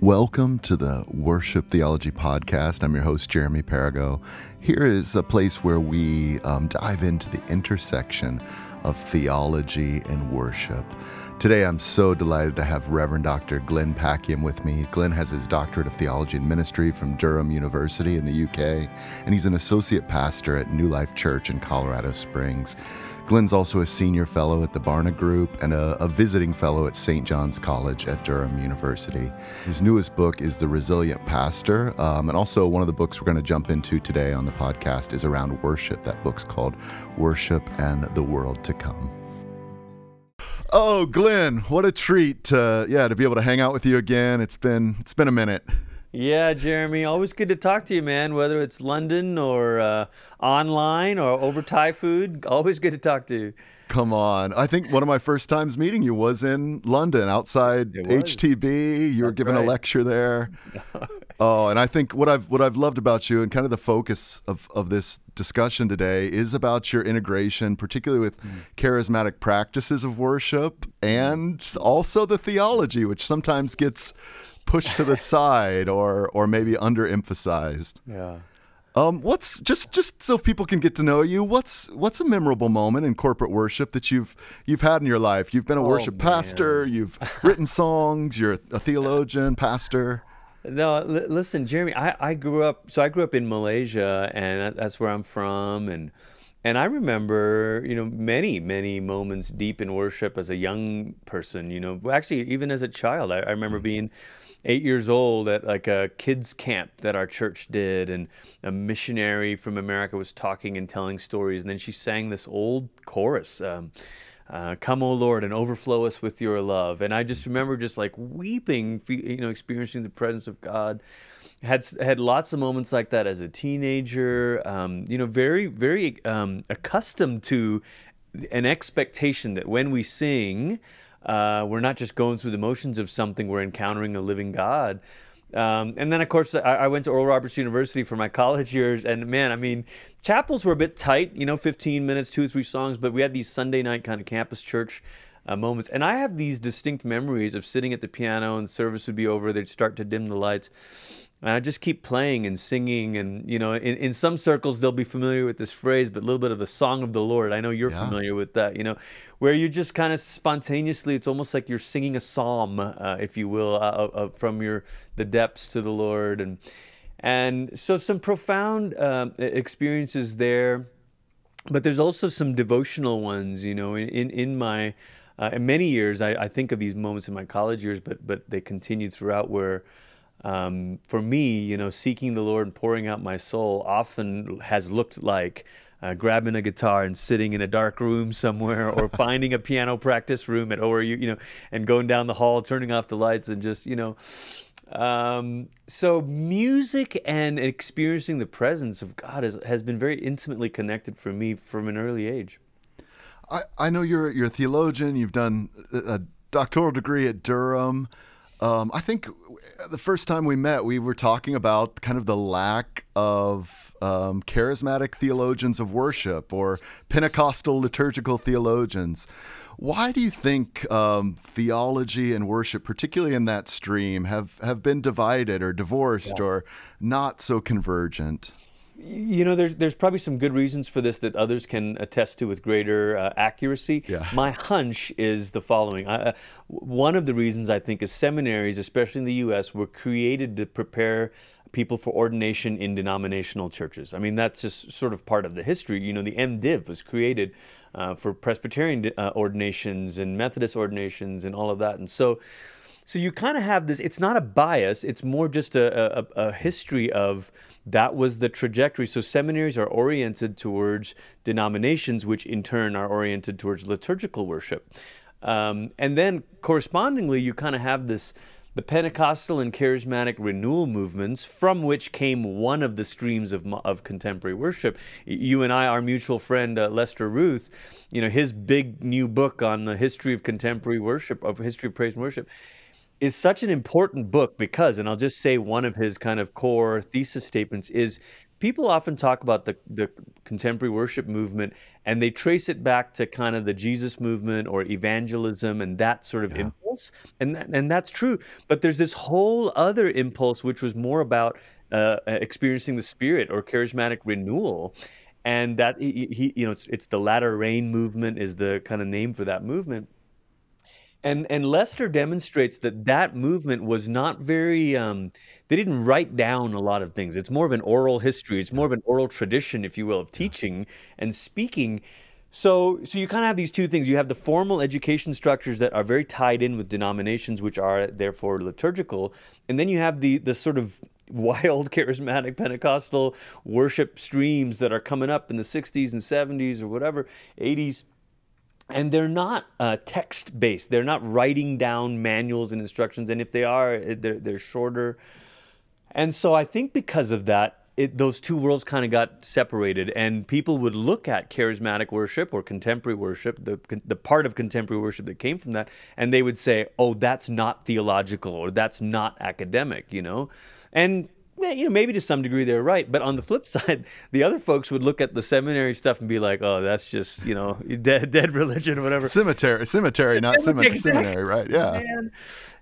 Welcome to the Worship Theology Podcast. I'm your host, Jeremy Perigo. Here is a place where we um, dive into the intersection of theology and worship. Today, I'm so delighted to have Reverend Dr. Glenn Packiam with me. Glenn has his doctorate of theology and ministry from Durham University in the UK, and he's an associate pastor at New Life Church in Colorado Springs. Glenn's also a senior fellow at the Barna Group and a, a, visiting fellow at St. John's College at Durham University. His newest book is The Resilient Pastor, um, and also one of the books we're going to jump into today on the podcast is around worship. That book's called Worship and the World to Come. Oh, Glenn, what a treat! To, yeah, to be able to hang out with you again. It's been it's been a minute. Yeah, Jeremy, always good to talk to you, man. Whether it's London or uh, online or over Thai food, always good to talk to you. Come on. I think one of my first times meeting you was in London outside HTB. You were giving right. a lecture there. oh, and I think what I've what I've loved about you and kind of the focus of, of this discussion today is about your integration, particularly with mm. charismatic practices of worship and also the theology, which sometimes gets pushed to the side or or maybe underemphasized. Yeah. Um, what's just just so people can get to know you? What's what's a memorable moment in corporate worship that you've you've had in your life? You've been a oh, worship man. pastor. You've written songs. You're a theologian, pastor. No, l- listen, Jeremy. I, I grew up. So I grew up in Malaysia, and that, that's where I'm from. And and I remember, you know, many many moments deep in worship as a young person. You know, actually, even as a child, I, I remember mm-hmm. being eight years old at like a kids camp that our church did and a missionary from america was talking and telling stories and then she sang this old chorus um, uh, come o lord and overflow us with your love and i just remember just like weeping you know experiencing the presence of god had had lots of moments like that as a teenager um, you know very very um, accustomed to an expectation that when we sing uh, we're not just going through the motions of something, we're encountering a living God. Um, and then, of course, I, I, went to Oral Roberts University for my college years. And man, I mean, chapels were a bit tight, you know, 15 minutes, two or three songs, but we had these Sunday night kind of campus church uh, moments. And I have these distinct memories of sitting at the piano and service would be over, they'd start to dim the lights. And I just keep playing and singing. And, you know, in, in some circles, they'll be familiar with this phrase, but a little bit of the song of the Lord. I know you're yeah. familiar with that, you know, where you just kind of spontaneously, it's almost like you're singing a psalm, uh, if you will, uh, uh, uh, from your the depths to the Lord. And, and so some profound um, experiences there. But there's also some devotional ones, you know, in, in, in my. Uh, in many years, I, I think of these moments in my college years, but but they continued throughout where um, for me, you know, seeking the Lord and pouring out my soul often has looked like uh, grabbing a guitar and sitting in a dark room somewhere, or finding a piano practice room at ORU, you know, and going down the hall, turning off the lights, and just, you know. Um, so music and experiencing the presence of God has, has been very intimately connected for me from an early age. I, I know you're you're a theologian. You've done a doctoral degree at Durham. Um, I think the first time we met, we were talking about kind of the lack of um, charismatic theologians of worship or Pentecostal liturgical theologians. Why do you think um, theology and worship, particularly in that stream, have, have been divided or divorced yeah. or not so convergent? You know, there's there's probably some good reasons for this that others can attest to with greater uh, accuracy. Yeah. My hunch is the following. I, uh, one of the reasons I think is seminaries, especially in the U.S., were created to prepare people for ordination in denominational churches. I mean, that's just sort of part of the history. You know, the MDiv was created uh, for Presbyterian uh, ordinations and Methodist ordinations and all of that, and so. So you kind of have this. It's not a bias. It's more just a, a, a history of that was the trajectory. So seminaries are oriented towards denominations, which in turn are oriented towards liturgical worship. Um, and then correspondingly, you kind of have this the Pentecostal and charismatic renewal movements, from which came one of the streams of, of contemporary worship. You and I, our mutual friend uh, Lester Ruth, you know, his big new book on the history of contemporary worship, of history of praise and worship, is such an important book because, and I'll just say one of his kind of core thesis statements is people often talk about the, the contemporary worship movement and they trace it back to kind of the Jesus movement or evangelism and that sort of yeah. impulse. And, that, and that's true. But there's this whole other impulse, which was more about uh, experiencing the spirit or charismatic renewal. And that he, he you know, it's, it's the latter rain movement is the kind of name for that movement and and Lester demonstrates that that movement was not very um, they didn't write down a lot of things. It's more of an oral history. It's more of an oral tradition if you will of teaching and speaking. So so you kind of have these two things. You have the formal education structures that are very tied in with denominations which are therefore liturgical. And then you have the the sort of wild charismatic pentecostal worship streams that are coming up in the 60s and 70s or whatever 80s and they're not uh, text based. They're not writing down manuals and instructions, and if they are, eh, they're they're shorter. And so I think because of that, it, those two worlds kind of got separated, and people would look at charismatic worship or contemporary worship, the the part of contemporary worship that came from that, and they would say, "Oh, that's not theological or that's not academic," you know, and you know, maybe to some degree they're right. But on the flip side, the other folks would look at the seminary stuff and be like, "Oh, that's just you know dead, dead religion or whatever." Cemetery, cemetery, not cemetery, exactly. seminary, right? Yeah. Man.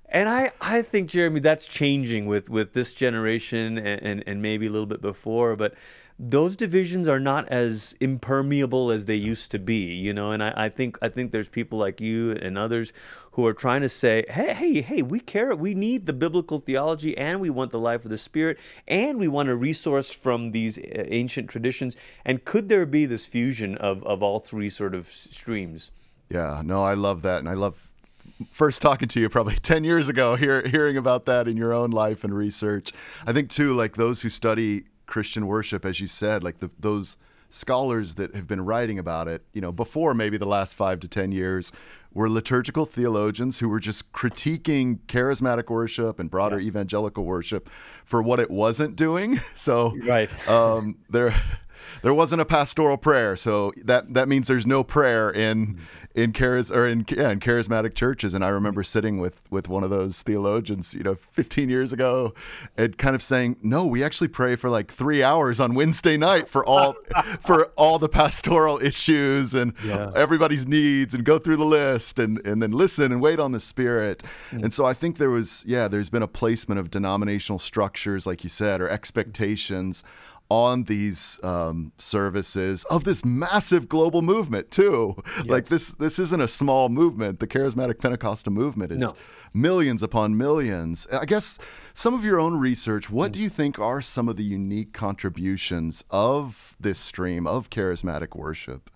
And I, I think Jeremy, that's changing with with this generation and, and, and maybe a little bit before, but those divisions are not as impermeable as they used to be, you know. And I, I, think I think there's people like you and others who are trying to say, hey, hey, hey, we care, we need the biblical theology, and we want the life of the Spirit, and we want a resource from these uh, ancient traditions. And could there be this fusion of of all three sort of streams? Yeah, no, I love that, and I love first talking to you probably 10 years ago hear, hearing about that in your own life and research i think too like those who study Christian worship, as you said, like the, those scholars that have been writing about it, you know, before maybe the last five to 10 years, were liturgical theologians who were just critiquing charismatic worship and broader yeah. evangelical worship for what it wasn't doing. So, right. um, there, there wasn't a pastoral prayer, so that that means there's no prayer in in charis or in yeah, in charismatic churches. And I remember sitting with with one of those theologians, you know, 15 years ago, and kind of saying, "No, we actually pray for like three hours on Wednesday night for all for all the pastoral issues and yeah. everybody's needs, and go through the list and and then listen and wait on the Spirit." Mm. And so I think there was yeah, there's been a placement of denominational structures, like you said, or expectations on these um, services of this massive global movement too. Yes. Like this, this isn't a small movement. The charismatic Pentecostal movement is no. millions upon millions. I guess some of your own research. What mm. do you think are some of the unique contributions of this stream of charismatic worship?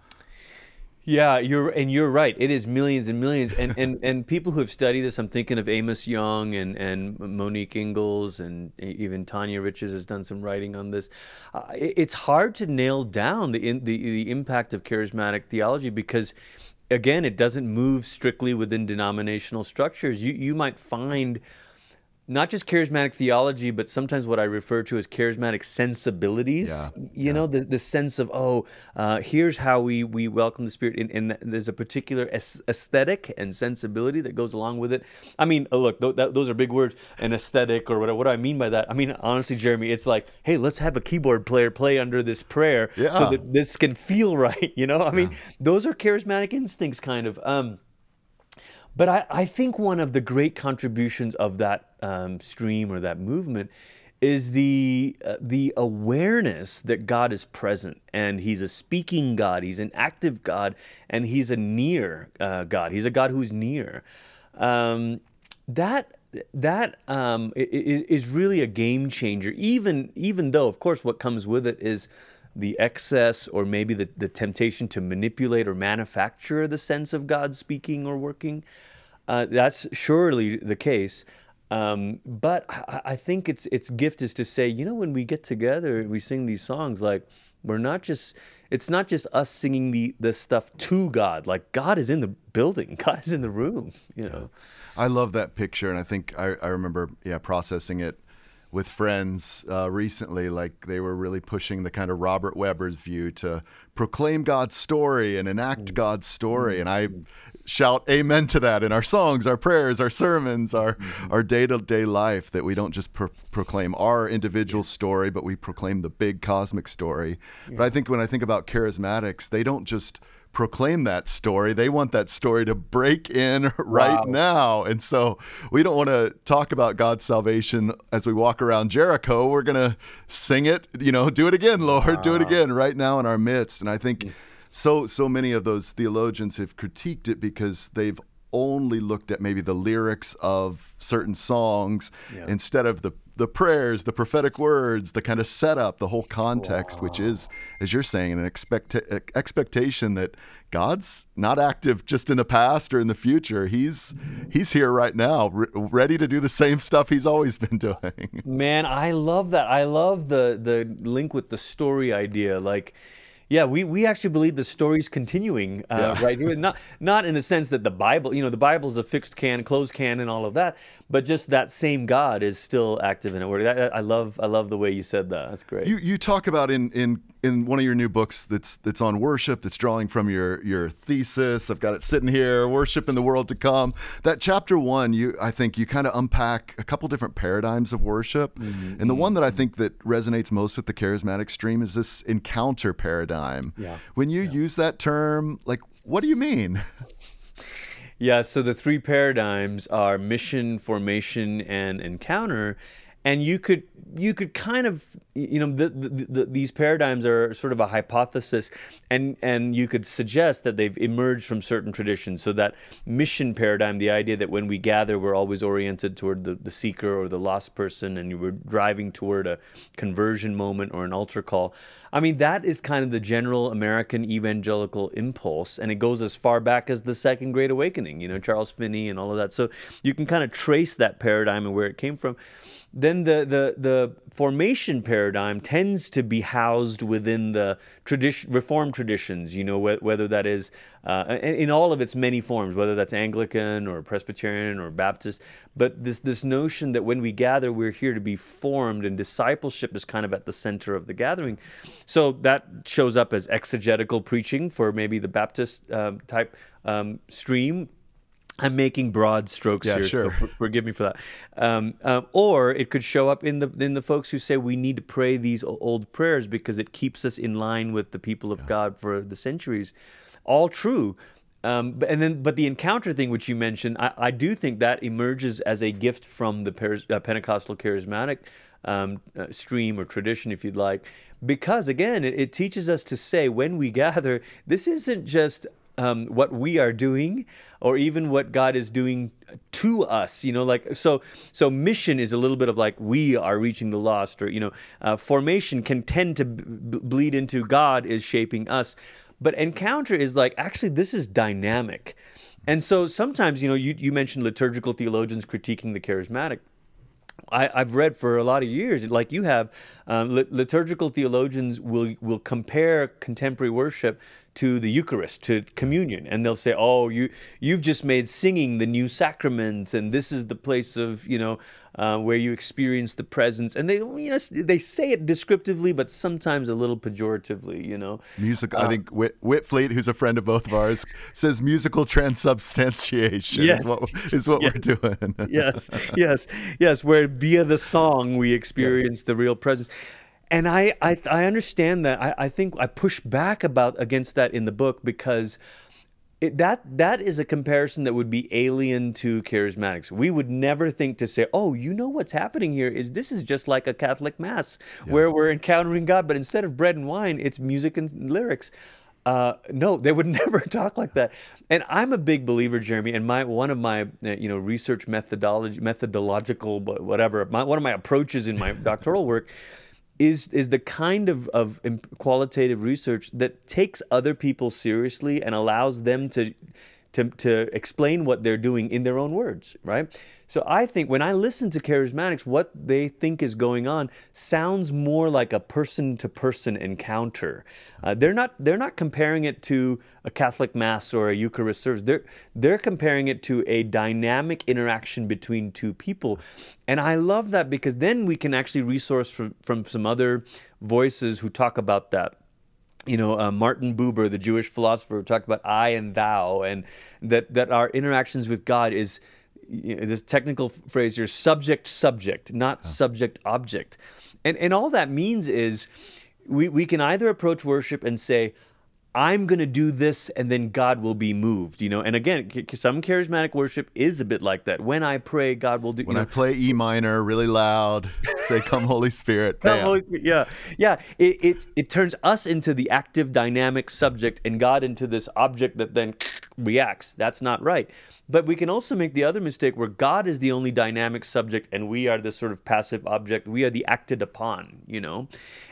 Yeah, you're and you're right. It is millions and millions, and and and people who have studied this. I'm thinking of Amos Yong and and Monique Ingalls, and even Tanya Riches has done some writing on this. Uh, it's hard to nail down the, in, the the impact of charismatic theology because, again, it doesn't move strictly within denominational structures. You you might find not just charismatic theology, but sometimes what I refer to as charismatic sensibilities. Yeah, you yeah. know, the, the sense of, oh, uh, here's how we, we welcome the Spirit. And, and there's a particular aesthetic and sensibility that goes along with it. I mean, uh, look, th- th- those are big words, an aesthetic or whatever. What do I mean by that? I mean, honestly, Jeremy, it's like, hey, let's have a keyboard player play under this prayer yeah. so that this can feel right. You know, I mean, those are charismatic instincts, kind of. Um, but I, I think one of the great contributions of that um, stream or that movement is the uh, the awareness that God is present and He's a speaking God, He's an active God, and He's a near uh, God. He's a God who's near. Um, that that um, is really a game changer. Even even though, of course, what comes with it is the excess or maybe the, the temptation to manipulate or manufacture the sense of God speaking or working. Uh, that's surely the case. Um, but I, I, think its its gift is to say, you know, when we get together, we sing these songs. Like we're not just it's not just us singing the the stuff to God. Like God is in the building. God is in the room. You know. I love that picture, and I think I, I remember yeah processing it with friends uh, recently, like they were really pushing the kind of Robert Webber's view to proclaim God's story and enact mm. God's story. And I, shout amen to that in our songs, our prayers, our sermons, our mm-hmm. our day to day life. That we don't just pro- proclaim our individual story, but we proclaim the big cosmic story. Yeah. But I think when I think about charismatics, they don't just proclaim that story. They want that story to break in right wow. now. And so we don't want to talk about God's salvation as we walk around Jericho. We're going to sing it, you know, do it again, Lord, wow. do it again right now in our midst. And I think mm. so so many of those theologians have critiqued it because they've only looked at maybe the lyrics of certain songs yeah. instead of the the prayers, the prophetic words, the kind of setup, the whole context, wow. which is, as you're saying, an expect- expectation that God's not active just in the past or in the future. He's He's here right now, re- ready to do the same stuff He's always been doing. Man, I love that. I love the the link with the story idea, like yeah, we, we actually believe the story's continuing uh, yeah. right here. Not not in the sense that the Bible, you know, the Bible's a fixed can, closed can, and all of that, but just that same God is still active in it. I, I love I love the way you said that. That's great. You you talk about in in in one of your new books that's that's on worship that's drawing from your your thesis i've got it sitting here worship in the world to come that chapter one you i think you kind of unpack a couple different paradigms of worship mm-hmm. and the one that i think that resonates most with the charismatic stream is this encounter paradigm yeah. when you yeah. use that term like what do you mean yeah so the three paradigms are mission formation and encounter and you could you could kind of you know the, the, the, these paradigms are sort of a hypothesis. And and you could suggest that they've emerged from certain traditions. So that mission paradigm the idea that when we gather we're always oriented toward the, the seeker or the lost person and you were driving toward a conversion moment or an altar call. I mean that is kind of the general american evangelical impulse. And it goes as far back as the second great awakening you know charles finney and all of that. So you can kind of trace that paradigm and where it came from then the, the, the formation paradigm tends to be housed within the tradition, Reformed traditions, you know, wh- whether that is uh, in all of its many forms, whether that's Anglican or Presbyterian or Baptist. But this, this notion that when we gather, we're here to be formed and discipleship is kind of at the center of the gathering. So that shows up as exegetical preaching for maybe the Baptist um, type um, stream I'm making broad strokes yeah, here. Sure. So forgive me for that. Um, uh, or it could show up in the in the folks who say we need to pray these old prayers because it keeps us in line with the people of yeah. God for the centuries. All true. Um, but, and then, but the encounter thing, which you mentioned, I, I do think that emerges as a gift from the uh, Pentecostal charismatic um, uh, stream or tradition, if you'd like, because again, it, it teaches us to say when we gather, this isn't just um, what we are doing or even what God is doing to us you know like so so mission is a little bit of like we are reaching the lost or you know uh, formation can tend to b- bleed into God is shaping us but encounter is like actually this is dynamic. And so sometimes you know you, you mentioned liturgical theologians critiquing the charismatic. I, have read for a lot of years, like you have, um, liturgical theologians will will compare contemporary worship to the Eucharist, to communion, and they'll say, "Oh, you you've just made singing the new sacrament, and this is the place of you know uh, where you experience the presence." And they you know they say it descriptively, but sometimes a little pejoratively, you know. Music. Uh, I think Whit, Witvliet, who's a friend of both of ours, says musical transubstantiation yes. is what is what yes. we're doing. yes, yes, yes. Where via the song we experience yes. the real presence and I, I, I understand that. I, I think I push back about against that in the book because it, that that is a comparison that would be alien to charismatics. We would never think to say, "Oh, you know what's happening here is this is just like a Catholic mass yeah. where we're encountering God, but instead of bread and wine, it's music and lyrics." Uh, no, they would never talk like that. And I'm a big believer, Jeremy. And my one of my uh, you know research methodology, methodological, whatever, my, one of my approaches in my doctoral work is is the kind of of qualitative research that takes other people seriously and allows them to to to explain what they're doing in their own words, right? So I think when I listen to charismatics, what they think is going on sounds more like a person-to-person encounter. Uh, they're not they're not comparing it to a Catholic mass or a Eucharist service. They're they're comparing it to a dynamic interaction between two people, and I love that because then we can actually resource from, from some other voices who talk about that you know, uh, Martin Buber, the Jewish philosopher, talked about I and thou, and that that our interactions with God is you know, this technical phrase here, subject subject, not subject object, and and all that means is we we can either approach worship and say. I'm going to do this and then God will be moved, you know. And again, some charismatic worship is a bit like that. When I pray, God will do. When you know, I play E minor really loud, say, "Come, Holy Spirit." Come, Holy Spirit. Yeah, yeah. It, it it turns us into the active, dynamic subject, and God into this object that then reacts. That's not right. But we can also make the other mistake where God is the only dynamic subject, and we are the sort of passive object. We are the acted upon, you know.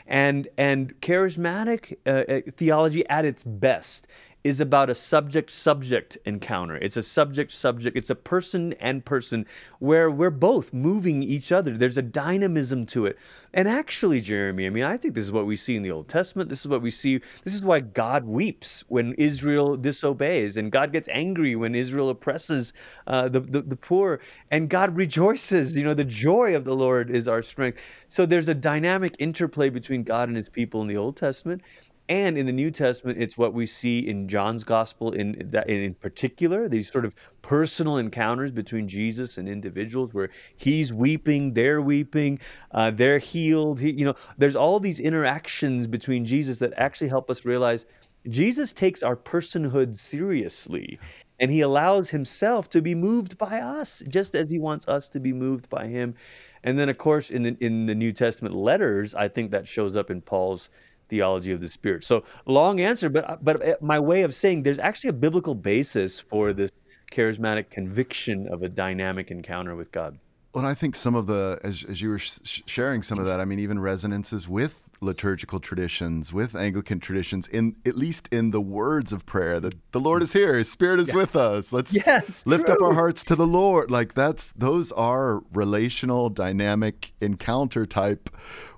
And and charismatic uh, theology at its best is about a subject subject encounter. It's a subject subject, it's a person and person where we're both moving each other. There's a dynamism to it. And actually, Jeremy, I mean, I think this is what we see in the Old Testament. This is what we see. This is why God weeps when Israel disobeys, and God gets angry when Israel oppresses uh, the, the, the poor, and God rejoices. You know, the joy of the Lord is our strength. So there's a dynamic interplay between God and his people in the Old Testament. And in the New Testament, it's what we see in John's gospel in that in particular, these sort of personal encounters between Jesus and individuals where he's weeping, they're weeping, uh, they're healed. He, you know, there's all these interactions between Jesus that actually help us realize Jesus takes our personhood seriously and he allows himself to be moved by us just as he wants us to be moved by him. And then of course in the in the New Testament letters, I think that shows up in Paul's theology of the spirit. So long answer, but but my way of saying there's actually a biblical basis for this charismatic conviction of a dynamic encounter with God. Well, I think some of the as as you were sh- sharing some of that, I mean, even resonances with liturgical traditions, with Anglican traditions, in at least in the words of prayer that the Lord is here, His Spirit is yeah. with us. Let's yes, lift true. up our hearts to the Lord. Like that's those are relational, dynamic encounter type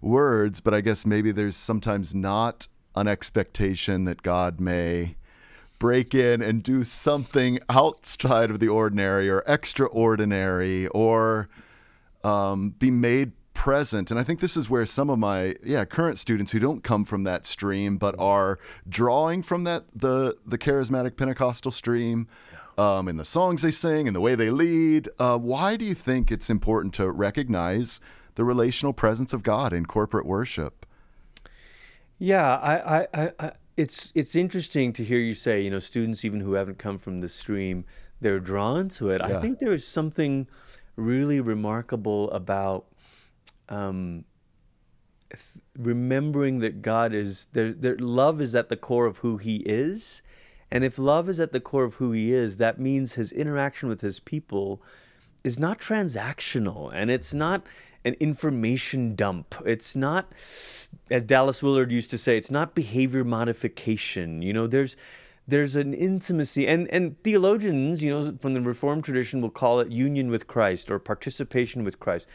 words. But I guess maybe there's sometimes not an expectation that God may break in and do something outside of the ordinary or extraordinary or um, be made present and i think this is where some of my yeah current students who don't come from that stream but are drawing from that the the charismatic pentecostal stream um, in the songs they sing and the way they lead uh, why do you think it's important to recognize the relational presence of god in corporate worship? Yeah I, I, I it's it's interesting to hear you say you know students even who haven't come from the stream they're drawn to it. Yeah. i think there is something really remarkable about um, th- remembering that God is there, there. Love is at the core of who He is, and if love is at the core of who He is, that means His interaction with His people is not transactional, and it's not an information dump. It's not, as Dallas Willard used to say, it's not behavior modification. You know, there's there's an intimacy and and theologians you know from the reformed tradition will call it union with christ or participation with christ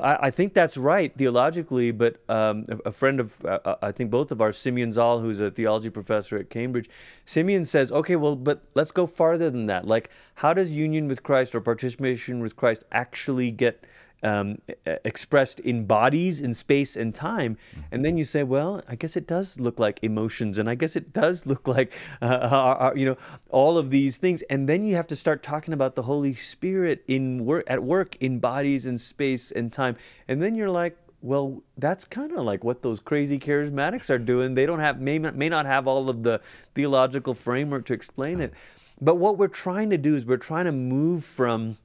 I, think that's right theologically, but um, a, friend of, uh, uh, I think both of ours, Simeon Zahl, who's a theology professor at Cambridge, Simeon says, okay, well, but let's go farther than that. Like, how does union with Christ or participation with Christ actually get um, expressed in bodies in space and time. And then you say, well, I guess it does look like emotions, and I guess it does look like, uh, uh, uh, you know, all of these things. And then you have to start talking about the Holy Spirit in work at work in bodies and space and time. And then you're like, well, that's kind of like what those crazy charismatics are doing. They don't have may may not have all of the theological framework to explain it. But what we're trying to do is we're trying to move from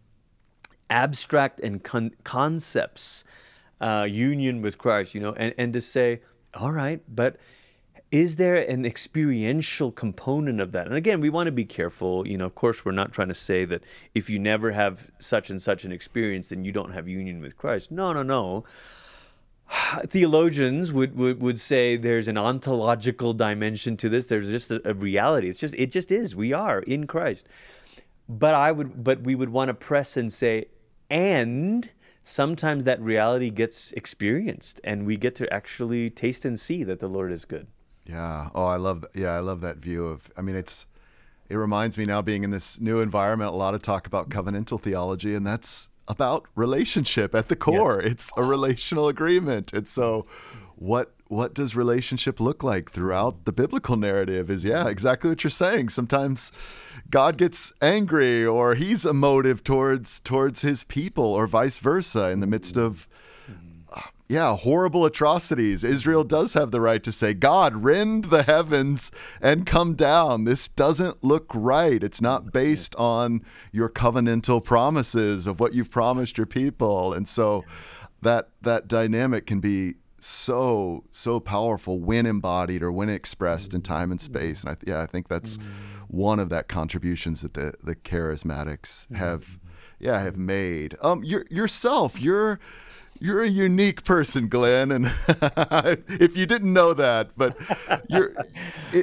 abstract and con- concepts uh, union with Christ, you know, and, and to say, all right, but is there an experiential component of that? And again, we want to be careful. You know, of course, we're not trying to say that if you never have such and such an experience, then you don't have union with Christ. No, no, no. Theologians would, would, would say there's an ontological dimension to this. There's just a, a reality. It's just it just is. We are in Christ. But I would but we would want to press and say, and sometimes that reality gets experienced and we get to actually taste and see that the Lord is good. Yeah. Oh, I love yeah, I love that view of I mean it's it reminds me now being in this new environment a lot of talk about covenantal theology and that's about relationship at the core. Yes. It's a relational agreement. And so what what does relationship look like throughout the biblical narrative is yeah exactly what you're saying. Sometimes god gets angry or he's emotive towards towards his people or vice versa in the midst of uh, yeah horrible atrocities. Israel does have the right to say god rend the heavens and come down. This doesn't look right. It's not based on your covenantal promises of what you've promised your people. And so that that dynamic can be so so powerful when embodied or when expressed in time and mm-hmm. space. And I, yeah i think that's mm-hmm. one of that contributions that the the charismatics mm-hmm. have yeah have made. Um your, yourself you're you're a unique person glenn and if you didn't know that but you're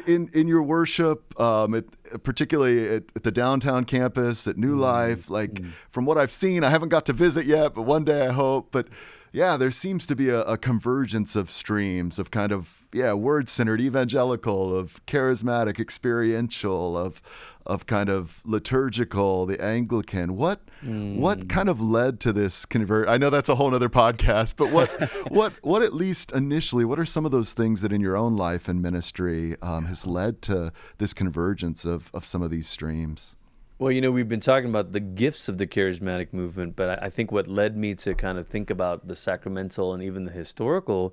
in in your worship um it, particularly at, at, the downtown campus at new life like from what i've seen i haven't got to visit yet but one day i hope but yeah, there seems to be a, a, convergence of streams of kind of yeah, word centered evangelical, of charismatic experiential, of of kind of liturgical, the Anglican. What mm. what kind of led to this convert? I know that's a whole other podcast, but what what what at least initially, what are some of those things that in your own life and ministry um, has led to this convergence of of some of these streams? Well, you know, we've been talking about the gifts of the charismatic movement, but I think what led me to kind of think about the sacramental and even the historical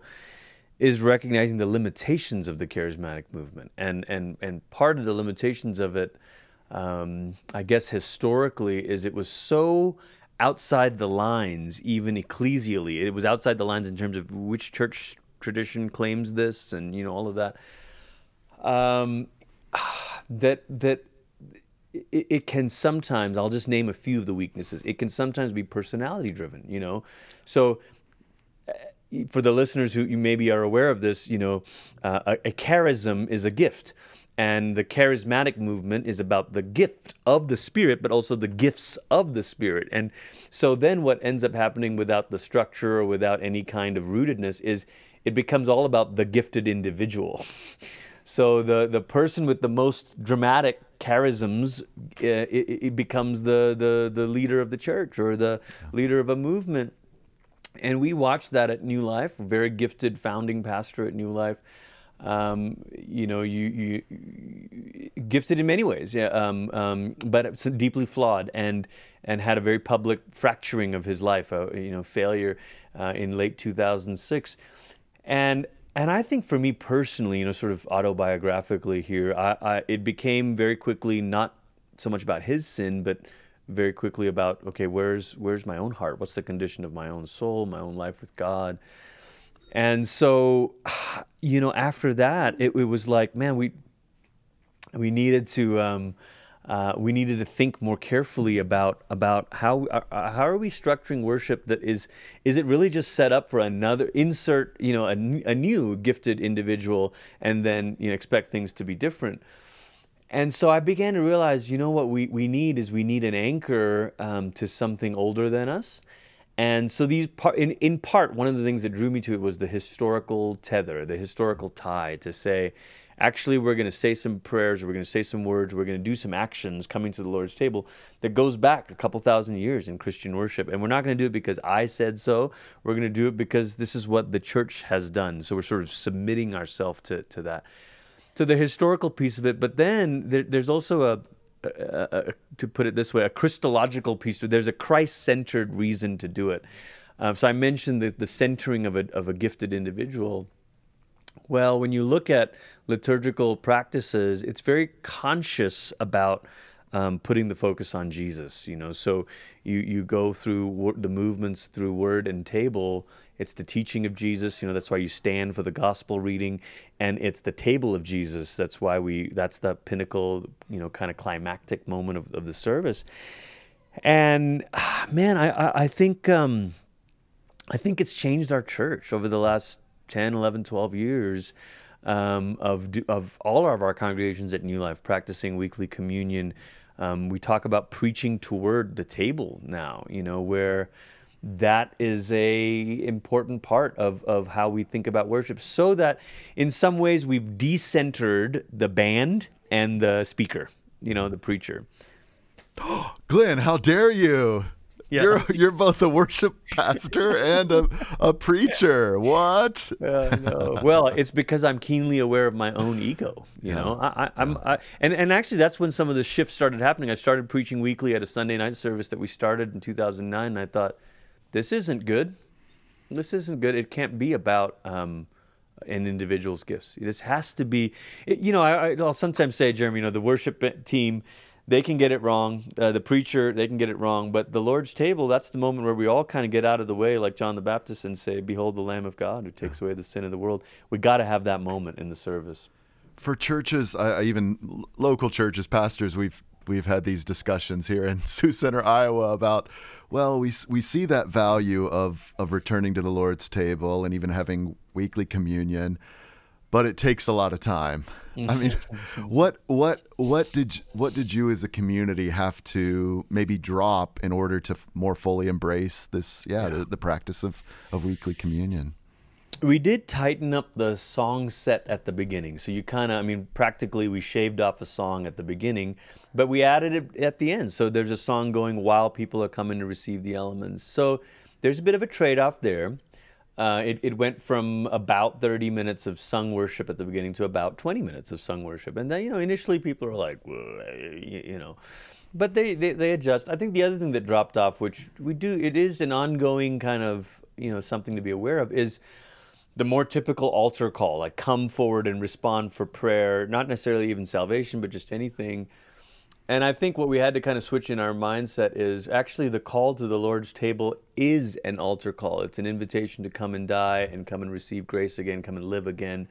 is recognizing the limitations of the charismatic movement. And and and part of the limitations of it, um, I guess historically, is it was so outside the lines, even ecclesially. It was outside the lines in terms of which church tradition claims this, and you know all of that. Um, that that it, it, can sometimes i'll just name a few of the weaknesses. It can sometimes be personality driven you know? So eh, for the listeners who you maybe are aware of this you know uh, a, a charism is a gift. And the charismatic movement is about the gift of the spirit but also the gifts of the spirit. And so then what ends up happening without the structure or without any kind of rootedness is it becomes all about the gifted individual. So the the person with the most dramatic charisms, uh, it, it, becomes the, the the leader of the church or the leader of a movement. And we watched that at New Life. Very gifted founding pastor at New Life. Um, you know, you, you, gifted in many ways, yeah, um, um, but deeply flawed, and and had a very public fracturing of his life, uh, you know, failure uh, in late 2006, and and I think for me personally, you know, sort of autobiographically here, I, I, it became very quickly not so much about his sin, but very quickly about okay, where's where's my own heart? What's the condition of my own soul, my own life with God? And so, you know, after that, it, it was like, man, we we needed to. Um, uh, we needed to think more carefully about about how uh, uh, how are we structuring worship that is is it really just set up for another insert you know a, a new gifted individual and then you know expect things to be different? And so I began to realize you know what we, we need is we need an anchor um, to something older than us. And so these part in, in part one of the things that drew me to it was the historical tether the historical tie to say actually we're going to say some prayers, we're going to say some words, we're going to do some actions coming to the Lord's table that goes back a couple thousand years in Christian worship. And we're not going to do it because I said so. We're going to do it because this is what the church has done. So we're sort of submitting ourselves to, to that. To the historical piece of it, but then there, there's also a, a, a, to put it this way, a Christological piece. There's a Christ-centered reason to do it. Um, so I mentioned the, the centering of a, of a gifted individual. Well, when you look at liturgical practices, it's very conscious about um, putting the focus on Jesus. You know, so you you go through the movements through word and table. It's the teaching of Jesus. You know, that's why you stand for the gospel reading, and it's the table of Jesus. That's why we. That's the pinnacle. You know, kind of climactic moment of, of the service. And man, I I, think um, I think it's changed our church over the last 10, 11, 12 years um, of, of all of our congregations at New Life practicing weekly communion. Um, we talk about preaching toward the table now, you know, where that is a important part of, of how we think about worship so that in some ways we've decentered the band and the speaker, you know, the preacher. Glenn, how dare you? Yeah. You're you're both a worship pastor and a, a preacher. What? No. Well, it's because I'm keenly aware of my own ego. You know, I, I, I'm, I, and and actually that's when some of the shifts started happening. I started preaching weekly at a Sunday night service that we started in 2009, and I thought, this isn't good. This isn't good. It can't be about um, an individual's gifts. This has to be. It, you know, I, I'll sometimes say, Jeremy, you know, the worship team they can get it wrong. Uh, the preacher, they can get it wrong. But the Lord's table, that's the moment where we all kind of get out of the way, like John the Baptist, and say, Behold the Lamb of God who takes away the sin of the world. We got to have that moment in the service. For churches, I, even local churches, pastors, we've we've had these discussions here in Sioux Center, Iowa, about well, we we see that value of of returning to the Lord's table and even having weekly communion, but it takes a lot of time. I mean, what what what did what did you as a community have to maybe drop in order to more fully embrace this? Yeah, yeah. The, the practice of of weekly communion. We did tighten up the song set at the beginning. So you kind of, I mean, practically we shaved off a song at the beginning, but we added it at the end. So there's a song going while people are coming to receive the elements. So there's a bit of a trade off there. Uh, it, it went from about 30 minutes of sung worship at the beginning to about 20 minutes of sung worship. And then, you know, initially people are like, you, you know, but they, they, they adjust. I think the other thing that dropped off, which we do, it is an ongoing kind of, you know, something to be aware of, is the more typical altar call, like come forward and respond for prayer, not necessarily even salvation, but just anything. And I think what we had to kind of switch in our mindset is actually the call to the Lord's table is an altar call. It's an invitation to come and die and come and receive grace again, come and live again.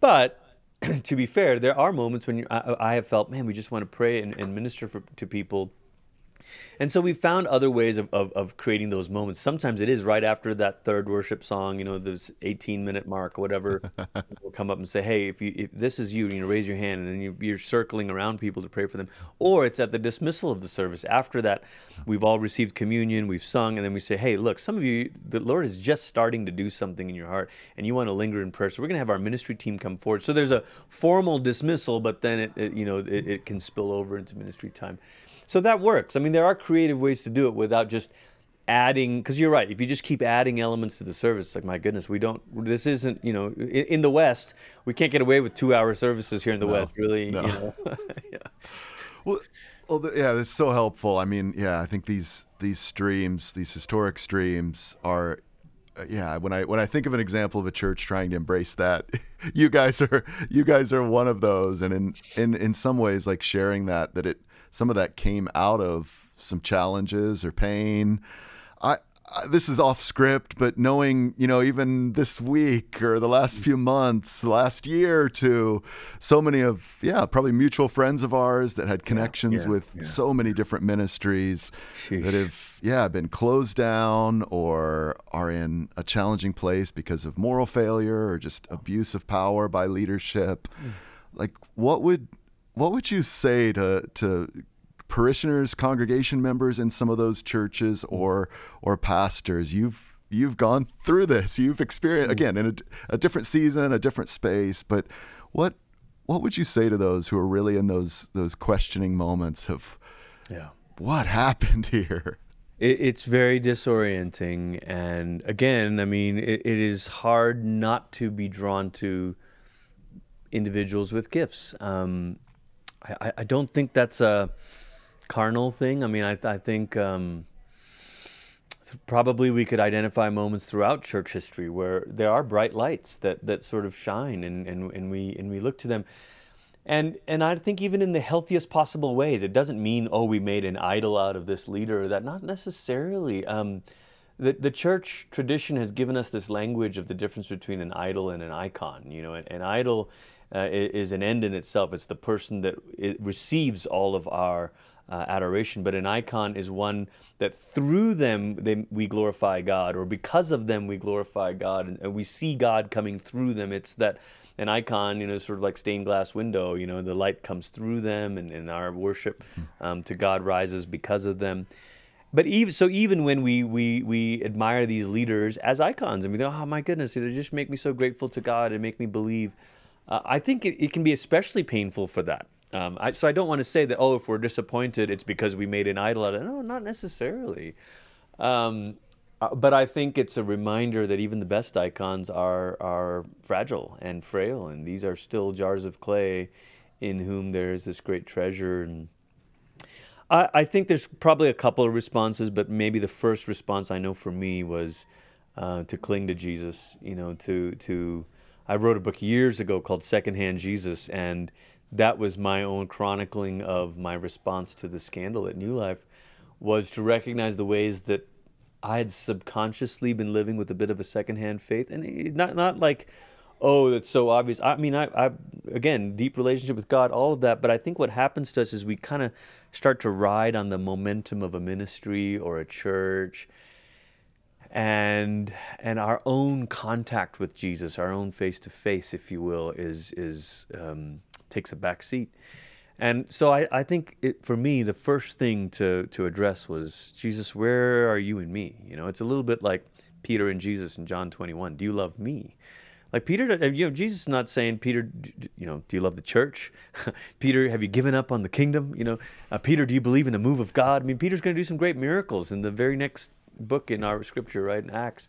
But to be fair, there are moments when I, I, have felt, man, we just want to pray and, and minister for, to people and so we found other ways of, of, of, creating those moments. Sometimes it is right after that third worship song, you know, this 18 minute mark or whatever. will come up and say, hey, if, you, if this is you, you know, raise your hand. And then you, you're circling around people to pray for them. Or it's at the dismissal of the service. After that, we've all received communion, we've sung, and then we say, hey, look, some of you, the Lord is just starting to do something in your heart and you want to linger in prayer. So we're going to have our ministry team come forward. So there's a formal dismissal, but then it, it you know, it, it can spill over into ministry time. So that works. I mean, there are creative ways to do it without just adding because you're right if you just keep adding elements to the service like my goodness we don't this isn't you know in, in the west we can't get away with two hour services here in the no, west really no. you know yeah. well well yeah it's so helpful i mean yeah i think these these streams these historic streams are uh, yeah when i when i think of an example of a church trying to embrace that you guys are you guys are one of those and in in in some ways like sharing that that it some of that came out of some challenges or pain. I, I, this is off script, but knowing, you know, even this week or the last few months, last year or two, so many of, yeah, probably mutual friends of ours that had connections yeah, yeah, with yeah. so many different ministries Sheesh. that have, yeah, been closed down or are in a challenging place because of moral failure or just abuse of power by leadership. Mm. Like, what would what would you say to to parishioners, congregation members in some of those churches, or or pastors? You've you've gone through this. You've experienced again in a, a different season, a different space. But what what would you say to those who are really in those those questioning moments of, yeah, what happened here? it's very disorienting, and again, I mean, it, it is hard not to be drawn to individuals with gifts. Um, I, I don't think that's a carnal thing. I mean, I, I think um, probably we could identify moments throughout church history where there are bright lights that, that sort of shine and, and, and, we, and we look to them. And, and I think even in the healthiest possible ways, it doesn't mean, oh, we made an idol out of this leader or that. Not necessarily. Um, the, the church tradition has given us this language of the difference between an idol and an icon. You know, an, an idol uh, is an end in itself. It's the person that receives all of our uh, adoration. But an icon is one that through them they, we glorify God, or because of them we glorify God, and, and, we see God coming through them. It's that an icon, you know, sort of like stained glass window. You know, the light comes through them, and, and our worship um, to God rises because of them. But even so, even when we we we admire these leaders as icons, and we go, oh my goodness, they just make me so grateful to God and make me believe. Uh, I think it, it can be especially painful for that Um, I, so I don't want to say that oh, if we're disappointed, it's because we made an idol out of it. No, not necessarily. Um, uh, but I think it's a reminder that even the best icons are are fragile and frail, and these are still jars of clay, in whom there is this great treasure. And I, I think there's probably a couple of responses, but maybe the first response I know for me was uh, to cling to Jesus. You know, to to I wrote a book years ago called Secondhand Jesus, and that was my own chronicling of my response to the scandal at New Life, was to recognize the ways that I had subconsciously been living with a bit of a secondhand faith, and not not like, oh, that's so obvious. I mean, I, I again, deep relationship with God, all of that. But I think what happens to us is we kind of start to ride on the momentum of a ministry or a church, and and our own contact with Jesus, our own face to face, if you will, is is um, takes a back seat. And so I, I think it, for me, the first thing to, to address was, Jesus, where are you and me? You know, it's a little bit like Peter and Jesus in John 21. Do you love me? Like Peter, uh, you know, Jesus is not saying, Peter, you know, do you love the church? Peter, have you given up on the kingdom? You know, uh, Peter, do you believe in the move of God? I mean, Peter's going to do some great miracles in the very next book in our scripture, right, in Acts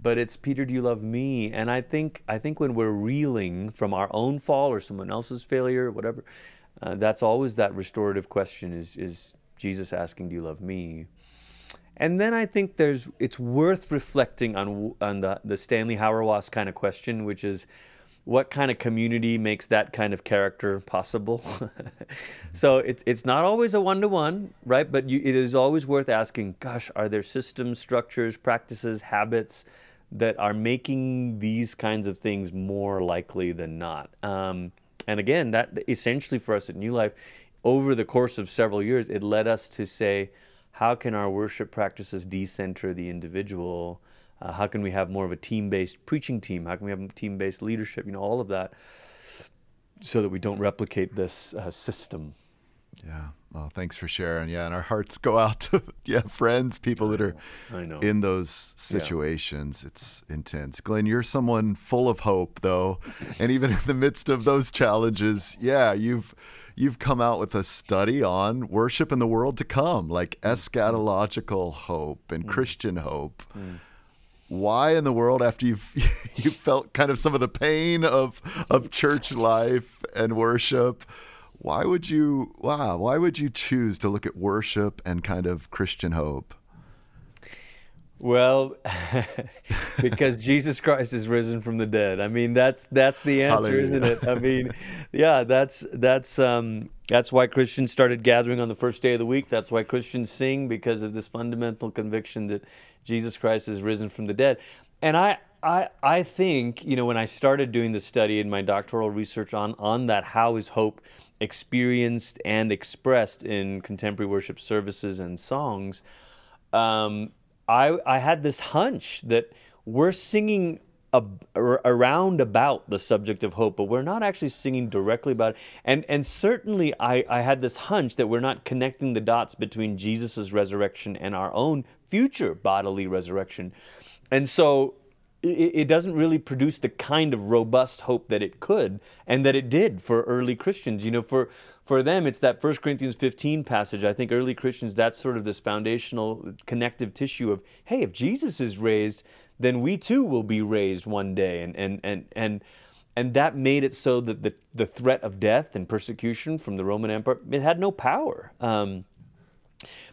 but it's Peter, do you love me? And I think I think when we're reeling from our own fall or someone else's failure, or whatever, uh, that's always that restorative question: is is Jesus asking, "Do you love me?" And then I think there's it's worth reflecting on on the the Stanley Hauerwas kind of question, which is what kind of community makes that kind of character possible? so it's it's not always a one to one, right? But you, it is always worth asking. Gosh, are there systems, structures, practices, habits? that are making these kinds of things more likely than not. Um, and again, that essentially for us at New Life, over the course of several years, it led us to say, how can our worship practices decenter the individual? Uh, how can we have more of a team-based preaching team? How can we have team-based leadership? You know, all of that, so that we don't replicate this uh, system. Yeah. Well, thanks for sharing. Yeah, and our hearts go out to yeah friends, people that are in those situations. Yeah. It's intense. Glenn, you're someone full of hope, though, and even in the midst of those challenges, yeah, you've you've come out with a study on worship in the world to come, like mm. eschatological hope and mm. Christian hope. Mm. Why in the world, after you've you felt kind of some of the pain of of church life and worship? Why would you wow, why would you choose to look at worship and kind of Christian hope? Well, because Jesus Christ is risen from the dead. I mean, that's that's the answer, Hallelujah. isn't it? I mean, yeah, that's that's um, that's why Christians started gathering on the first day of the week. That's why Christians sing because of this fundamental conviction that Jesus Christ is risen from the dead. And I I I think you know when I started doing the study in my doctoral research on on that, how is hope experienced and expressed in contemporary worship services and songs, um, I, I had this hunch that we're singing a, around about the subject of hope, but we're not actually singing directly about it. And, and certainly, I, I had this hunch that we're not connecting the dots between Jesus' resurrection and our own future bodily resurrection. And so it, it doesn't really produce the kind of robust hope that it could and that it did for early Christians. You know, for for them, it's that 1 Corinthians 15 passage. I think early Christians, that's sort of this foundational connective tissue of, hey, if Jesus is raised, then we too will be raised one day. And and and and and that made it so that the, the threat of death and persecution from the Roman Empire, it had no power. Um,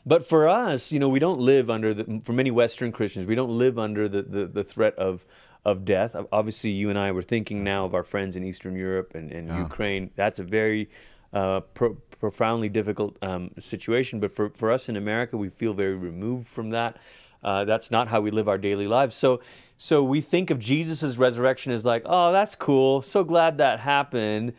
but for us, you know, we don't live under the, for many Western Christians, we don't live under the, the, the threat of, of death. Obviously, you and I were thinking now of our friends in Eastern Europe and, and yeah. Ukraine. That's a very uh, pro- profoundly difficult um, situation. But for, for us in America, we feel very removed from that. Uh, that's not how we live our daily lives. So, so we think of Jesus' resurrection as like, oh, that's cool. So glad that happened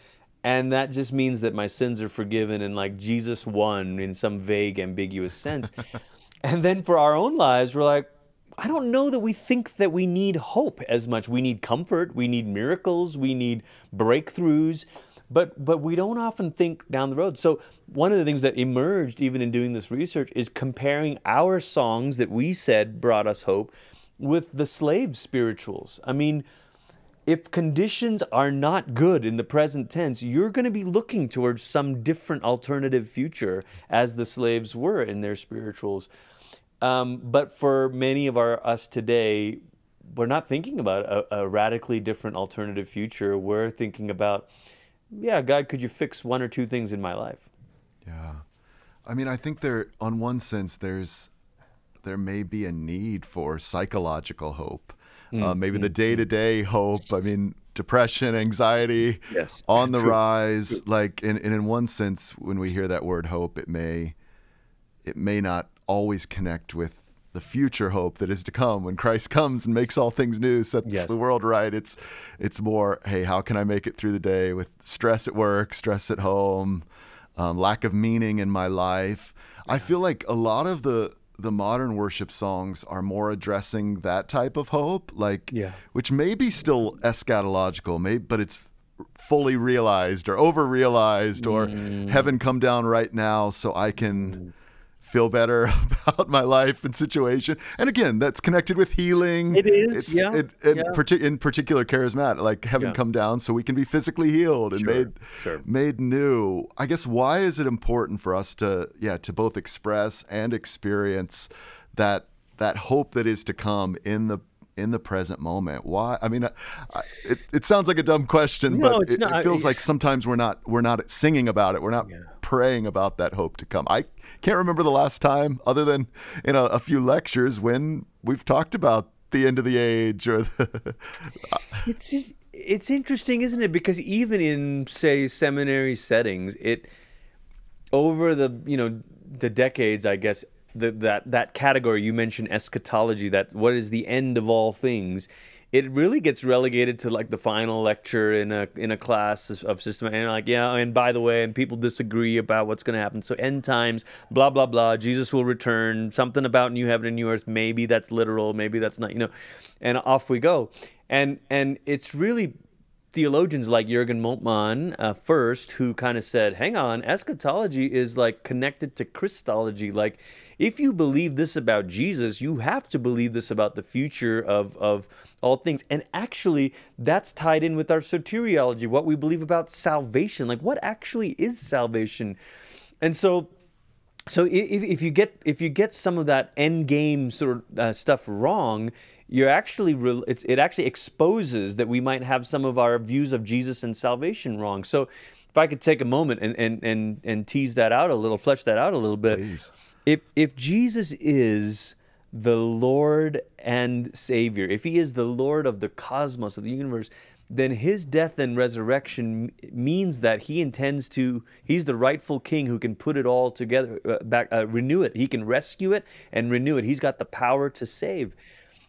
and that just means that my sins are forgiven and like Jesus won in some vague ambiguous sense. and then for our own lives we're like I don't know that we think that we need hope as much. We need comfort, we need miracles, we need breakthroughs, but but we don't often think down the road. So one of the things that emerged even in doing this research is comparing our songs that we said brought us hope with the slave spirituals. I mean, if conditions are not good in the present tense, you're going to be looking towards some different alternative future as the slaves were in their spirituals. Um, but for many of our us today, we're not thinking about a, a radically different alternative future. We're thinking about, yeah, God, could you fix one or two things in my life? Yeah. I mean, I think there, on one sense, there's there may be a need for psychological hope. Mm, uh, maybe mm, the day to day hope. I mean, depression, anxiety, yes, on the True. rise. True. Like, and, and in one sense, when we hear that word hope, it may it may not always connect with the future hope that is to come when Christ comes and makes all things new, sets yes. the world right. It's it's more, hey, how can I make it through the day with stress at work, stress at home, um, lack of meaning in my life. Yeah. I feel like a lot of the the modern worship songs are more addressing that type of hope, like yeah. which may be still eschatological, may, but it's fully realized or over realized or mm. heaven come down right now so I can mm feel better about my life and situation. And again, that's connected with healing. It is, it's, yeah. It, it, yeah. Partic- in particular, charismatic, like heaven yeah. come down so we can be physically healed and sure, made sure. made new. I guess why is it important for us to yeah to both express and experience that that hope that is to come in the in the present moment? Why? I mean, I, it, it sounds like a dumb question, no, but it, it, feels like sometimes we're not we're not singing about it. We're not yeah. praying about that hope to come. I can't remember the last time, other than in a, a few lectures, when we've talked about the end of the age or the. it's it's interesting, isn't it? Because even in say seminary settings, it over the you know the decades, I guess the, that that category you mentioned eschatology that what is the end of all things it really gets relegated to like the final lecture in a in a class of system. And like yeah and by the way and people disagree about what's going to happen. So end times blah blah blah jesus will return something about new heaven and new earth maybe that's literal maybe that's not you know and off we go. And and it's really theologians like Jürgen Moltmann uh, first who kind of said, hang on, eschatology is like connected to Christology. Like, if you believe this about Jesus, you have to believe this about the future of, of all things. And actually, that's tied in with our soteriology, what we believe about salvation. Like, what actually is salvation? And so, so if, if you get if you get some of that end game sort of uh, stuff wrong, you're actually re- it actually exposes that we might have some of our views of Jesus and salvation wrong. So if I could take a moment and and and, and tease that out a little, flesh that out a little bit. Please. If if Jesus is the Lord and Savior, if he is the Lord of the cosmos of the universe, then his death and resurrection means that he intends to he's the rightful king who can put it all together uh, back uh, renew it he can rescue it and renew it he's got the power to save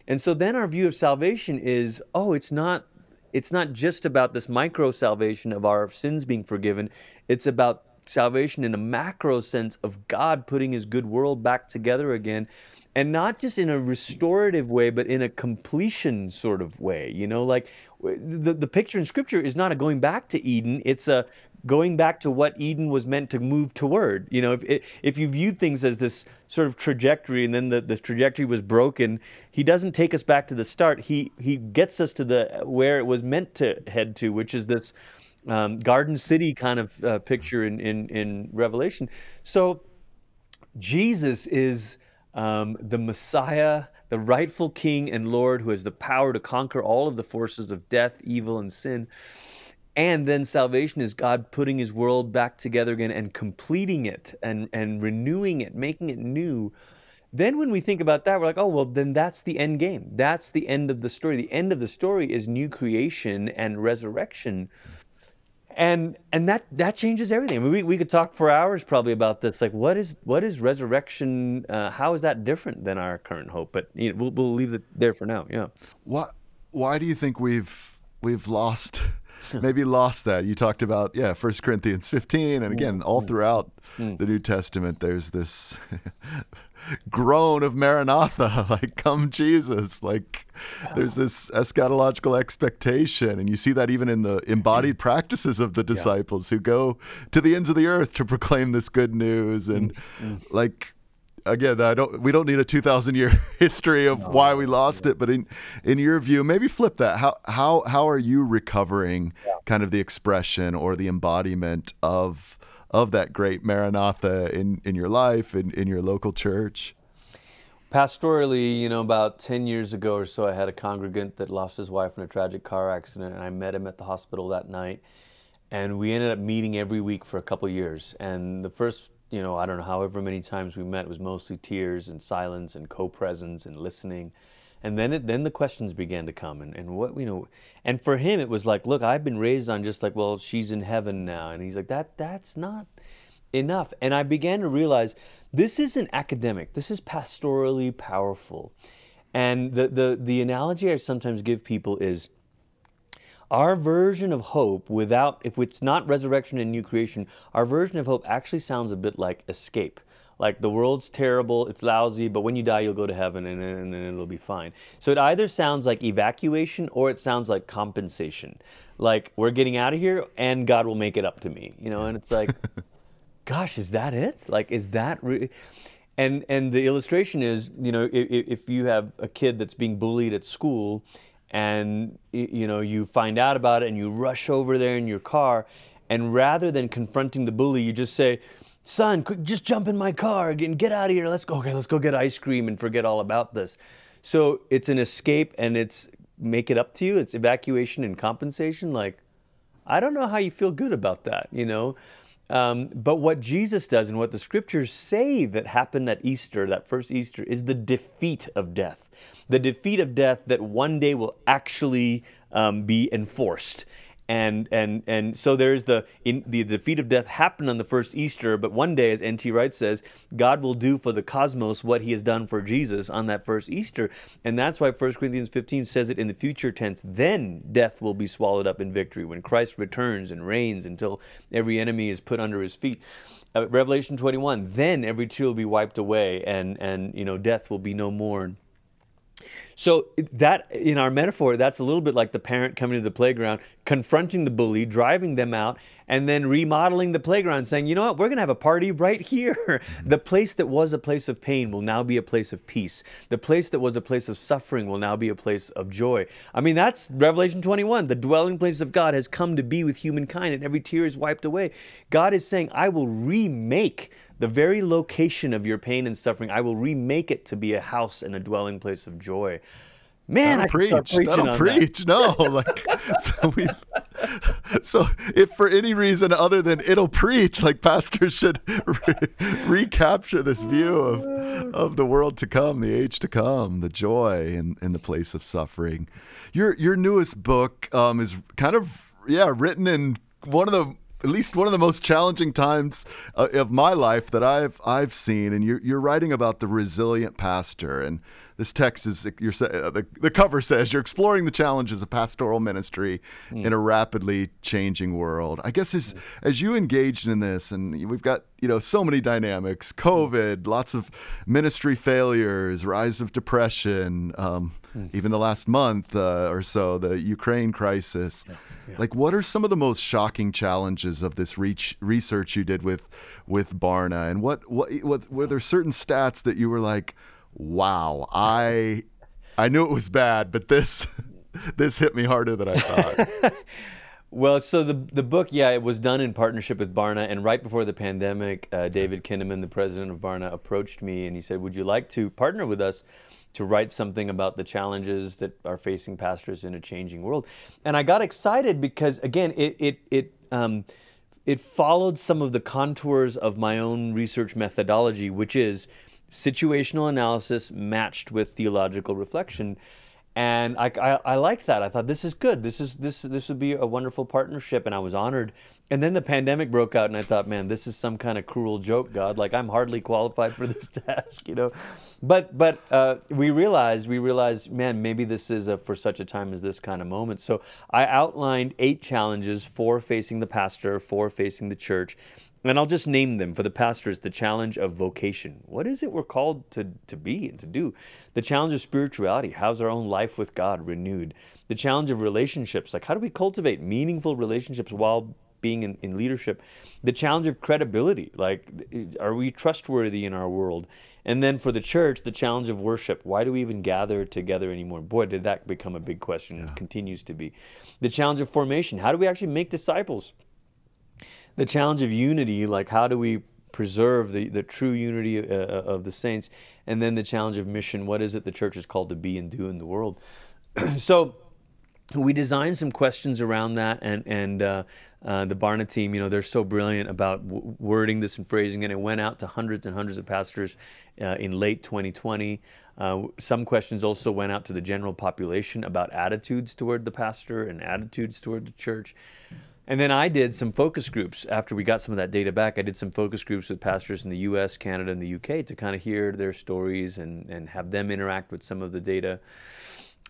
and so then our view of salvation is, oh, it's not it's not just about this micro salvation of our sins being forgiven. It's about salvation in a macro sense of God putting his good world back together again. And not just in a restorative way but in a completion sort of way you know? Like the, the picture in scripture is not a going back to eden. It's a going back to what Eden was meant to move toward. You know, if if you viewed things as this sort of trajectory and then the, the trajectory was broken, he doesn't take us back to the start. He he gets us to the where it was meant to head to, which is this um, Garden City kind of uh, picture in, in in Revelation. So Jesus is um, the Messiah. The rightful King and Lord who has the power to conquer all of the forces of death, evil, and sin. And then salvation is God putting his world back together again and completing it and, and renewing it, making it new. Then when we think about that, we're like, oh, well, then that's the end game. That's the end of the story. The end of the story is new creation and resurrection. And and that that changes everything. I mean, we, we could talk for hours probably about this. Like, what is what is resurrection? Uh, how is that different than our current hope? But you know, we'll we'll leave it there for now. Yeah. Why why do you think we've we've lost maybe lost that. You talked about yeah, First Corinthians 15, and again, all mm. throughout mm. the New Testament, there's this groan of Maranatha, like come Jesus, like there's oh. this eschatological expectation, and you see that even in the embodied mm. practices of the disciples who go to the ends of the earth to proclaim this good news, and like again, I don't. We don't need a two thousand year history of no, why we lost it. But in in your view, maybe flip that. How how how are you recovering yeah. kind of the expression or the embodiment of of that great Maranatha in in your life in in your local church? Pastorally, you know, about 10 years ago or so, I had a congregant that lost his wife in a tragic car accident, and I met him at the hospital that night. And we ended up meeting every week for a couple years. And the first you know, I don't know, however many times we met, it was mostly tears and silence and co-presence and listening. And then it, then the questions began to come and, and what, you know, and for him, it was like, look, I've been raised on just like, well, she's in heaven now. And he's like, that, that's not enough. And I began to realize this isn't academic. This is pastorally powerful. And the, the, the analogy I sometimes give people is, our version of hope, without, if it's not resurrection and new creation, our version of hope actually sounds a bit like escape. Like the world's terrible, it's lousy, but when you die, you'll go to heaven and, and, and it'll be fine. So it either sounds like evacuation or it sounds like compensation. Like we're getting out of here and God will make it up to me, you know? And it's like, gosh, is that it? Like, is that really? And, and the illustration is, you know, if, if you have a kid that's being bullied at school and you know you find out about it and you rush over there in your car and rather than confronting the bully you just say son quick, just jump in my car and get out of here let's go okay let's go get ice cream and forget all about this. So it's an escape and it's make it up to you it's evacuation and compensation like i don't know how you feel good about that you know? Um, but what Jesus does and what the scriptures say that happened at Easter, that first Easter, is the defeat of death the defeat of death that one day will actually um, be enforced. And, and, and so there's the, in, the defeat of death happened on the first Easter, but one day, as N.T. Wright says, God will do for the cosmos what he has done for Jesus on that first Easter. And that's why 1 Corinthians 15 says it in the future tense. Then death will be swallowed up in victory when Christ returns and reigns until every enemy is put under his feet. Uh, Revelation 21, then every tear will be wiped away and, and you know, death will be no more. So that in our metaphor, that's a little bit like the parent coming to the playground, confronting the bully, driving them out, and then remodeling the playground, saying, you know what, we're going to have a party right here. Mm-hmm. the place that was a place of pain will now be a place of peace. The place that was a place of suffering will now be a place of joy. I mean, that's Revelation 21. The dwelling place of God has come to be with humankind, and every tear is wiped away. God is saying, I will remake the very location of your pain and suffering. I will remake it to be a house and a dwelling place of joy. Man, I preach. That'll preach. That. No, like so we. So if for any reason other than it'll preach, like pastors should re- recapture this view of of the world to come, the age to come, the joy in in the place of suffering. Your your newest book um, is kind of yeah written in one of the at least one of the most challenging times uh, of my life that I've I've seen. And you're you're writing about the resilient pastor, and this text is you're uh, the the cover says you're exploring the challenges of pastoral ministry mm. in a rapidly changing world. I guess as mm. as you engaged in this, and we've got you know so many dynamics: COVID, lots of ministry failures, rise of depression. Um, mm. Even the last month uh, or so, the Ukraine crisis. Yeah like, what are some of the most shocking challenges of this reach, research you did with with Barna, and what, what what were there certain stats that you were like, wow, I I knew it was bad, but this this hit me harder than I thought. Well, so the the book, yeah, it was done in partnership with Barna, and right before the pandemic, uh, David Kinnaman, the president of Barna, approached me and he said, "Would you like to partner with us to write something about the challenges that are facing pastors in a changing world. And I got excited because, again, it, it, it, um, it followed some of the contours of my own research methodology, which is situational analysis matched with theological reflection and I, I, I, liked that. I thought this is good. This is this this would be a wonderful partnership, and I was honored. And then the pandemic broke out, and I thought, man, this is some kind of cruel joke, God. Like I'm hardly qualified for this task, you know. But but uh, we realized we realized, man, maybe this is a, for such a time as this kind of moment. So I outlined eight challenges for facing the pastor, for facing the church, and I'll just name them for the pastors the challenge of vocation. What is it we're called to, to be and to do? The challenge of spirituality. How's our own life with God renewed? The challenge of relationships. Like, how do we cultivate meaningful relationships while being in, in leadership, the challenge of credibility. Like, are we trustworthy in our world? And then for the church, the challenge of worship. Why do we even gather together anymore? Boy, did that become a big question. Yeah. It continues to be. The challenge of formation. How do we actually make disciples? The challenge of unity. Like, how do we preserve the, the true unity uh, uh, of the saints? And then the challenge of mission. What is it the church is called to be and do in the world? so, we designed some questions around that, and and uh, uh, the Barna team, you know, they're so brilliant about w- wording this and phrasing it. It went out to hundreds and hundreds of pastors uh, in late 2020. Uh, some questions also went out to the general population about attitudes toward the pastor and attitudes toward the church. And then I did some focus groups after we got some of that data back. I did some focus groups with pastors in the U.S., Canada, and the U.K. to kind of hear their stories and and have them interact with some of the data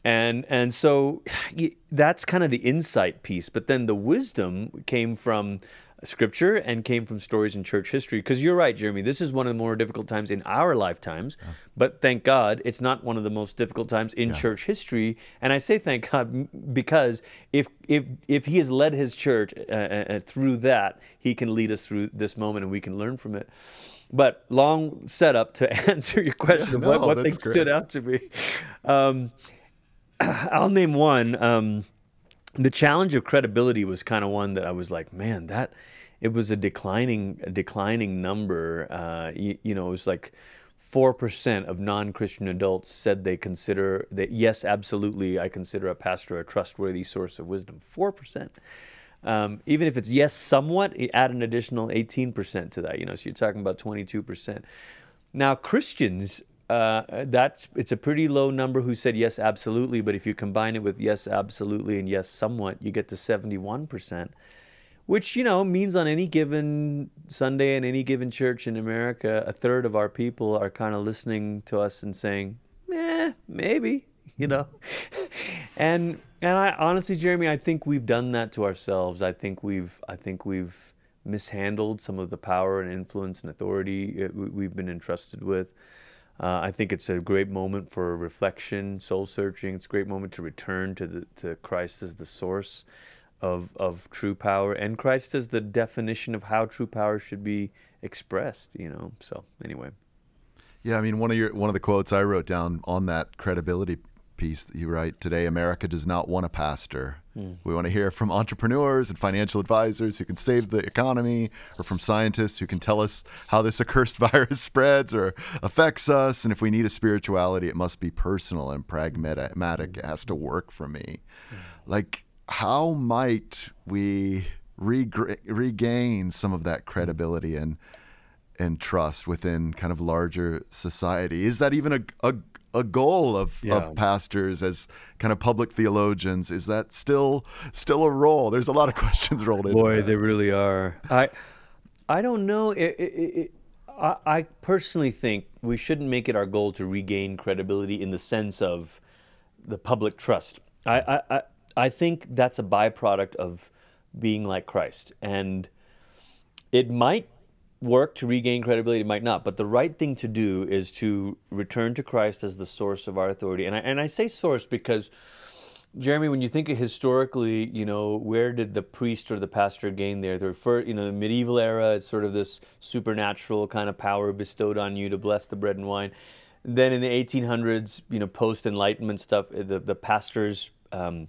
and and so that's kind of the insight piece but then the wisdom came from scripture and came from stories in church history because you're right jeremy this is one of the more difficult times in our lifetimes yeah. but thank god it's not one of the most difficult times in yeah. church history and i say thank god because if if if he has led his church uh, uh, uh through that he can lead us through this moment and we can learn from it but long setup to answer your question yeah, no, what, what things great. stood out to me um, I'll name one. Um, the challenge of credibility was kind of one that I was like, man, that it was a declining, a declining number. Uh, you, you, know, it was like four percent of non-Christian adults said they consider that yes, absolutely, I consider a pastor a trustworthy source of wisdom. Four percent. Um, even if it's yes, somewhat, add an additional 18% to that. You know, so you're talking about 22%. Now, Christians uh, that's it's a pretty low number who said yes absolutely but if you combine it with yes absolutely and yes somewhat you get to 71% which you know means on any given sunday in any given church in america a third of our people are kind of listening to us and saying eh maybe you know? And and i honestly jeremy i think we've done that to ourselves. I think we've i think we've mishandled some of the power and influence and authority uh, we've been entrusted with uh, I think it's a great moment for reflection, soul searching. It's a great moment to return to the, to Christ as the source of of true power, and Christ as the definition of how true power should be expressed. You know. So anyway. Yeah, I mean one of your one of the quotes I wrote down on that credibility piece that you write today America does not want a pastor. Mm. We want to hear from entrepreneurs and financial advisors who can save the economy, or from scientists who can tell us how this accursed virus spreads or affects us. And if we need a spirituality, it must be personal and pragmatic. It has to work for me. Mm. Like, how might we regain some of that credibility and and trust within kind of larger society? Is that even a, a, a goal of, yeah. of pastors as kind of public theologians? Is that still still a role? There's a lot of questions rolled in. Boy, they really are. I I don't know. It, it, it, I, I personally think we shouldn't make it our goal to regain credibility in the sense of the public trust. I, I, I think that's a byproduct of being like Christ. And it might work to regain credibility, might not. But the right thing to do is to return to Christ as the source of our authority. And I, and I say source because, Jeremy, when you think of historically, you know, where did the priest or the pastor gain their The refer, you know, the medieval era is sort of this supernatural kind of power bestowed on you to bless the bread and wine. Then in the 1800s, you know, post Enlightenment stuff, the the pastors. Um,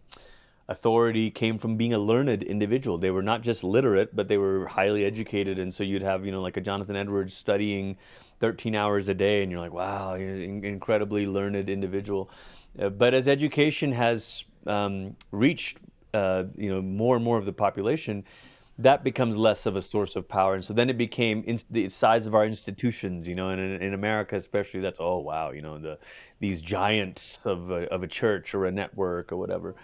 authority came from being a learned individual. They were not just literate, but they were highly educated. And so you'd have, you know, like a Jonathan Edwards studying 13 hours a day, and you're like, wow, incredibly learned individual. Uh, but as education has um, reached, uh, you know, more and more of the population, that becomes less of a source of power. And so then it became in, the size of our institutions, you know, and in, in, America especially, that's, oh, wow, you know, the, these giants of a, of a church or a network or whatever.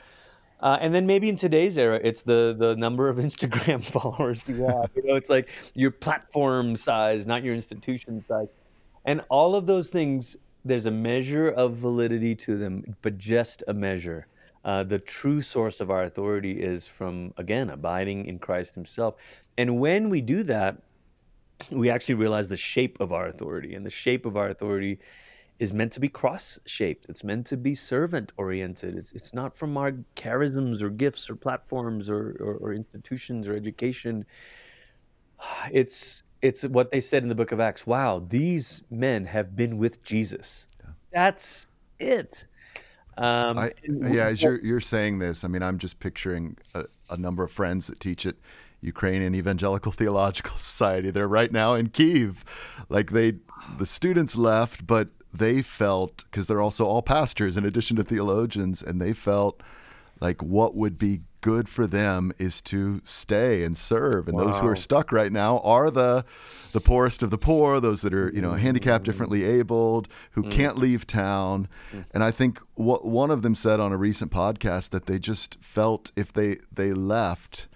Uh, and then maybe in today's era, it's the the number of Instagram followers you have. You know, it's like your platform size, not your institution size, and all of those things. There's a measure of validity to them, but just a measure. Uh, the true source of our authority is from again abiding in Christ Himself, and when we do that, we actually realize the shape of our authority, and the shape of our authority is meant to be cross shaped. It's meant to be servant oriented. It's, it's not from our charisms or gifts or platforms or, or, or institutions or education. It's it's what they said in the book of Acts. Wow, these men have been with Jesus. Yeah. That's it. Um, I, yeah, as you're you're saying this, I mean, I'm just picturing a, a number of friends that teach at Ukrainian Evangelical Theological Society. They're right now in Kiev, like they the students left, but they felt because they're also all pastors in addition to theologians, and they felt like what would be good for them is to stay and serve. And wow. those who are stuck right now are the the poorest of the poor, those that are you know handicapped, mm. differently abled, who mm. can't leave town. Mm. And I think what one of them said on a recent podcast that they just felt if they they left.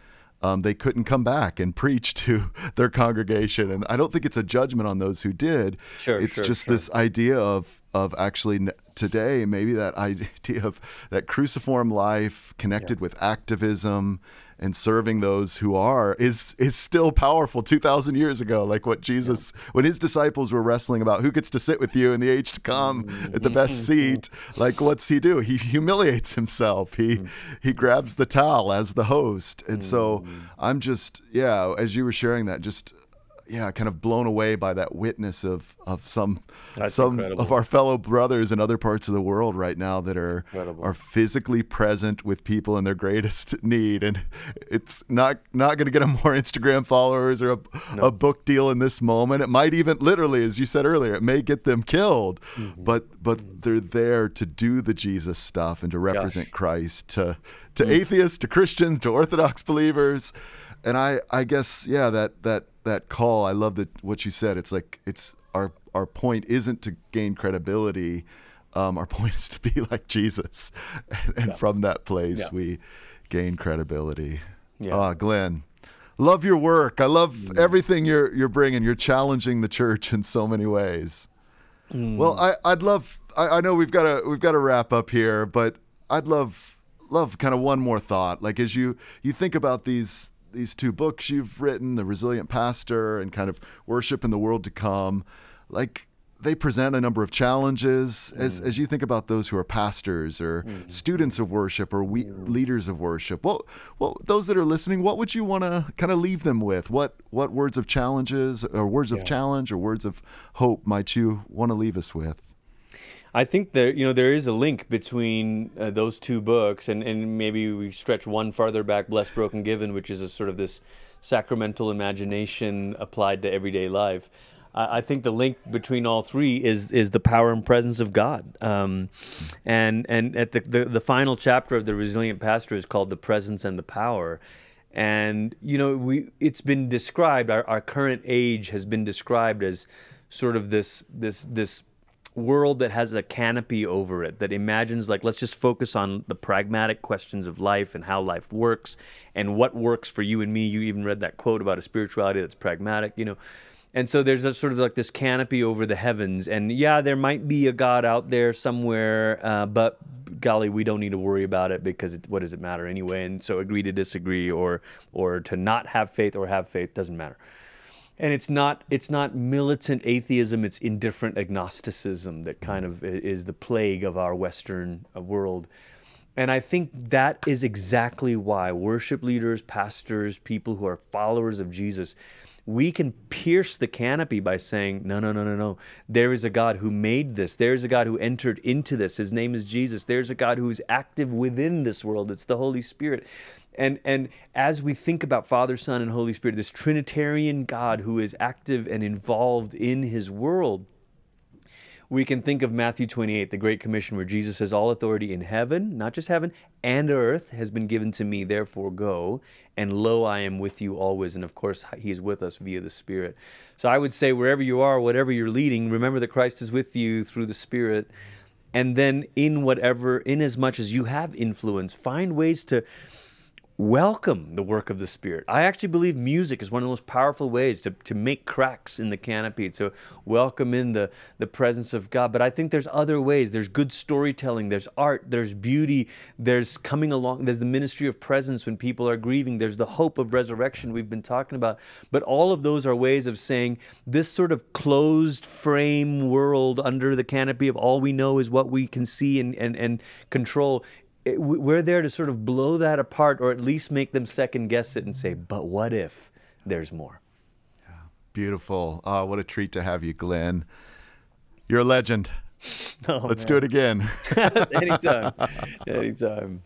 Um, they couldn't come back and preach to their congregation, and I don't think it's a judgment on those who did. Sure, it's sure, just sure. this idea of of actually today maybe that idea of that cruciform life connected yeah. with activism and serving those who are is is still powerful 2000 years ago like what Jesus yeah. when his disciples were wrestling about who gets to sit with you in the age to come mm-hmm. at the best seat like what's he do he humiliates himself he mm-hmm. he grabs the towel as the host and so mm-hmm. I'm just yeah as you were sharing that just yeah, kind of blown away by that witness of of some That's some incredible. of our fellow brothers in other parts of the world right now that are incredible. are physically present with people in their greatest need, and it's not not going to get them more Instagram followers or a, no. a, book deal in this moment. It might even literally, as you said earlier, it may get them killed, mm-hmm. but but mm-hmm. they're there to do the Jesus stuff and to represent Gosh. Christ to to mm-hmm. atheists, to Christians, to Orthodox believers and I, I guess, yeah, that that that call. I love that what you said. It's like it's our our point isn't to gain credibility. Um, our point is to be like Jesus, and, and yeah. from that place yeah. we gain credibility. Yeah. Ah, Glenn, love your work. I love mm. everything you're you're bringing. You're challenging the church in so many ways. Mm. Well, I, I'd love. I, I know we've got to we've got to wrap up here, but I'd love love kind of one more thought. Like as you you think about these these two books you've written, The Resilient Pastor and kind of Worship in the World to Come, like they present a number of challenges mm. as, as you think about those who are pastors or mm. students of worship or we, mm. leaders of worship. Well, well, those that are listening, what would you want to kind of leave them with? What what words of challenges or words yeah. of challenge or words of hope might you want to leave us with? I think there, you know, there is a link between uh, those two books, and, and maybe we stretch one farther back, "Blessed, Broken, Given," which is a sort of this sacramental imagination applied to everyday life. I think the link between all three is is the power and presence of God. Um, and and at the, the, the final chapter of the Resilient Pastor is called "The Presence and the Power." And you know, we it's been described. Our, our current age has been described as sort of this this this world that has a canopy over it that imagines like let's just focus on the pragmatic questions of life and how life works and what works for you and me. You even read that quote about a spirituality that's pragmatic you know? And so there's a sort of like this canopy over the heavens. And yeah there might be a god out there somewhere uh, but golly we don't need to worry about it because it, what does it matter anyway? And so agree to disagree or or to not have faith or have faith doesn't matter and it's not it's not militant atheism it's indifferent agnosticism that kind of is the plague of our western uh, world. And i think that is exactly why worship leaders pastors people who are followers of jesus we can pierce the canopy by saying no no no no no. There is a god who made this. There's a god who entered into this. His name is jesus. There's a god who's active within this world. It's the holy spirit. And and as we think about Father, Son, and Holy Spirit, this Trinitarian God who is active and involved in His world, we can think of Matthew 28, the Great Commission, where Jesus says, All authority in heaven, not just heaven, and earth has been given to me, therefore go. And lo, I am with you always. And of course, He is with us via the Spirit. So I would say, wherever you are, whatever you're leading, remember that Christ is with you through the Spirit. And then, in whatever, in as much as you have influence, find ways to welcome the work of the Spirit. I actually believe music is one of the most powerful ways to, to make cracks in the canopy, to welcome in the, the presence of God. But I think there's other ways. There's good storytelling, there's art, there's beauty, there's coming along, there's the ministry of presence when people are grieving, there's the hope of resurrection we've been talking about. But all of those are ways of saying this sort of closed frame world under the canopy of all we know is what we can see and, and, and control we're there to sort of blow that apart or at least make them second guess it and say, but what if there's more? Yeah, beautiful. Uh, what a treat to have you, Glenn. You're a legend. Oh, Let's man. do it again. Anytime. Anytime.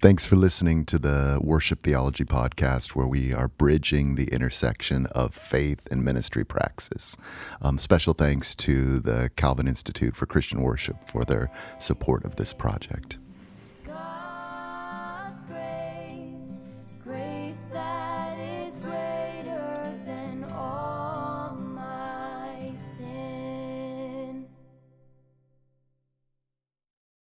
Thanks for listening to the Worship Theology podcast, where we are bridging the intersection of faith and ministry praxis. Um, special thanks to the Calvin Institute for Christian Worship for their support of this project.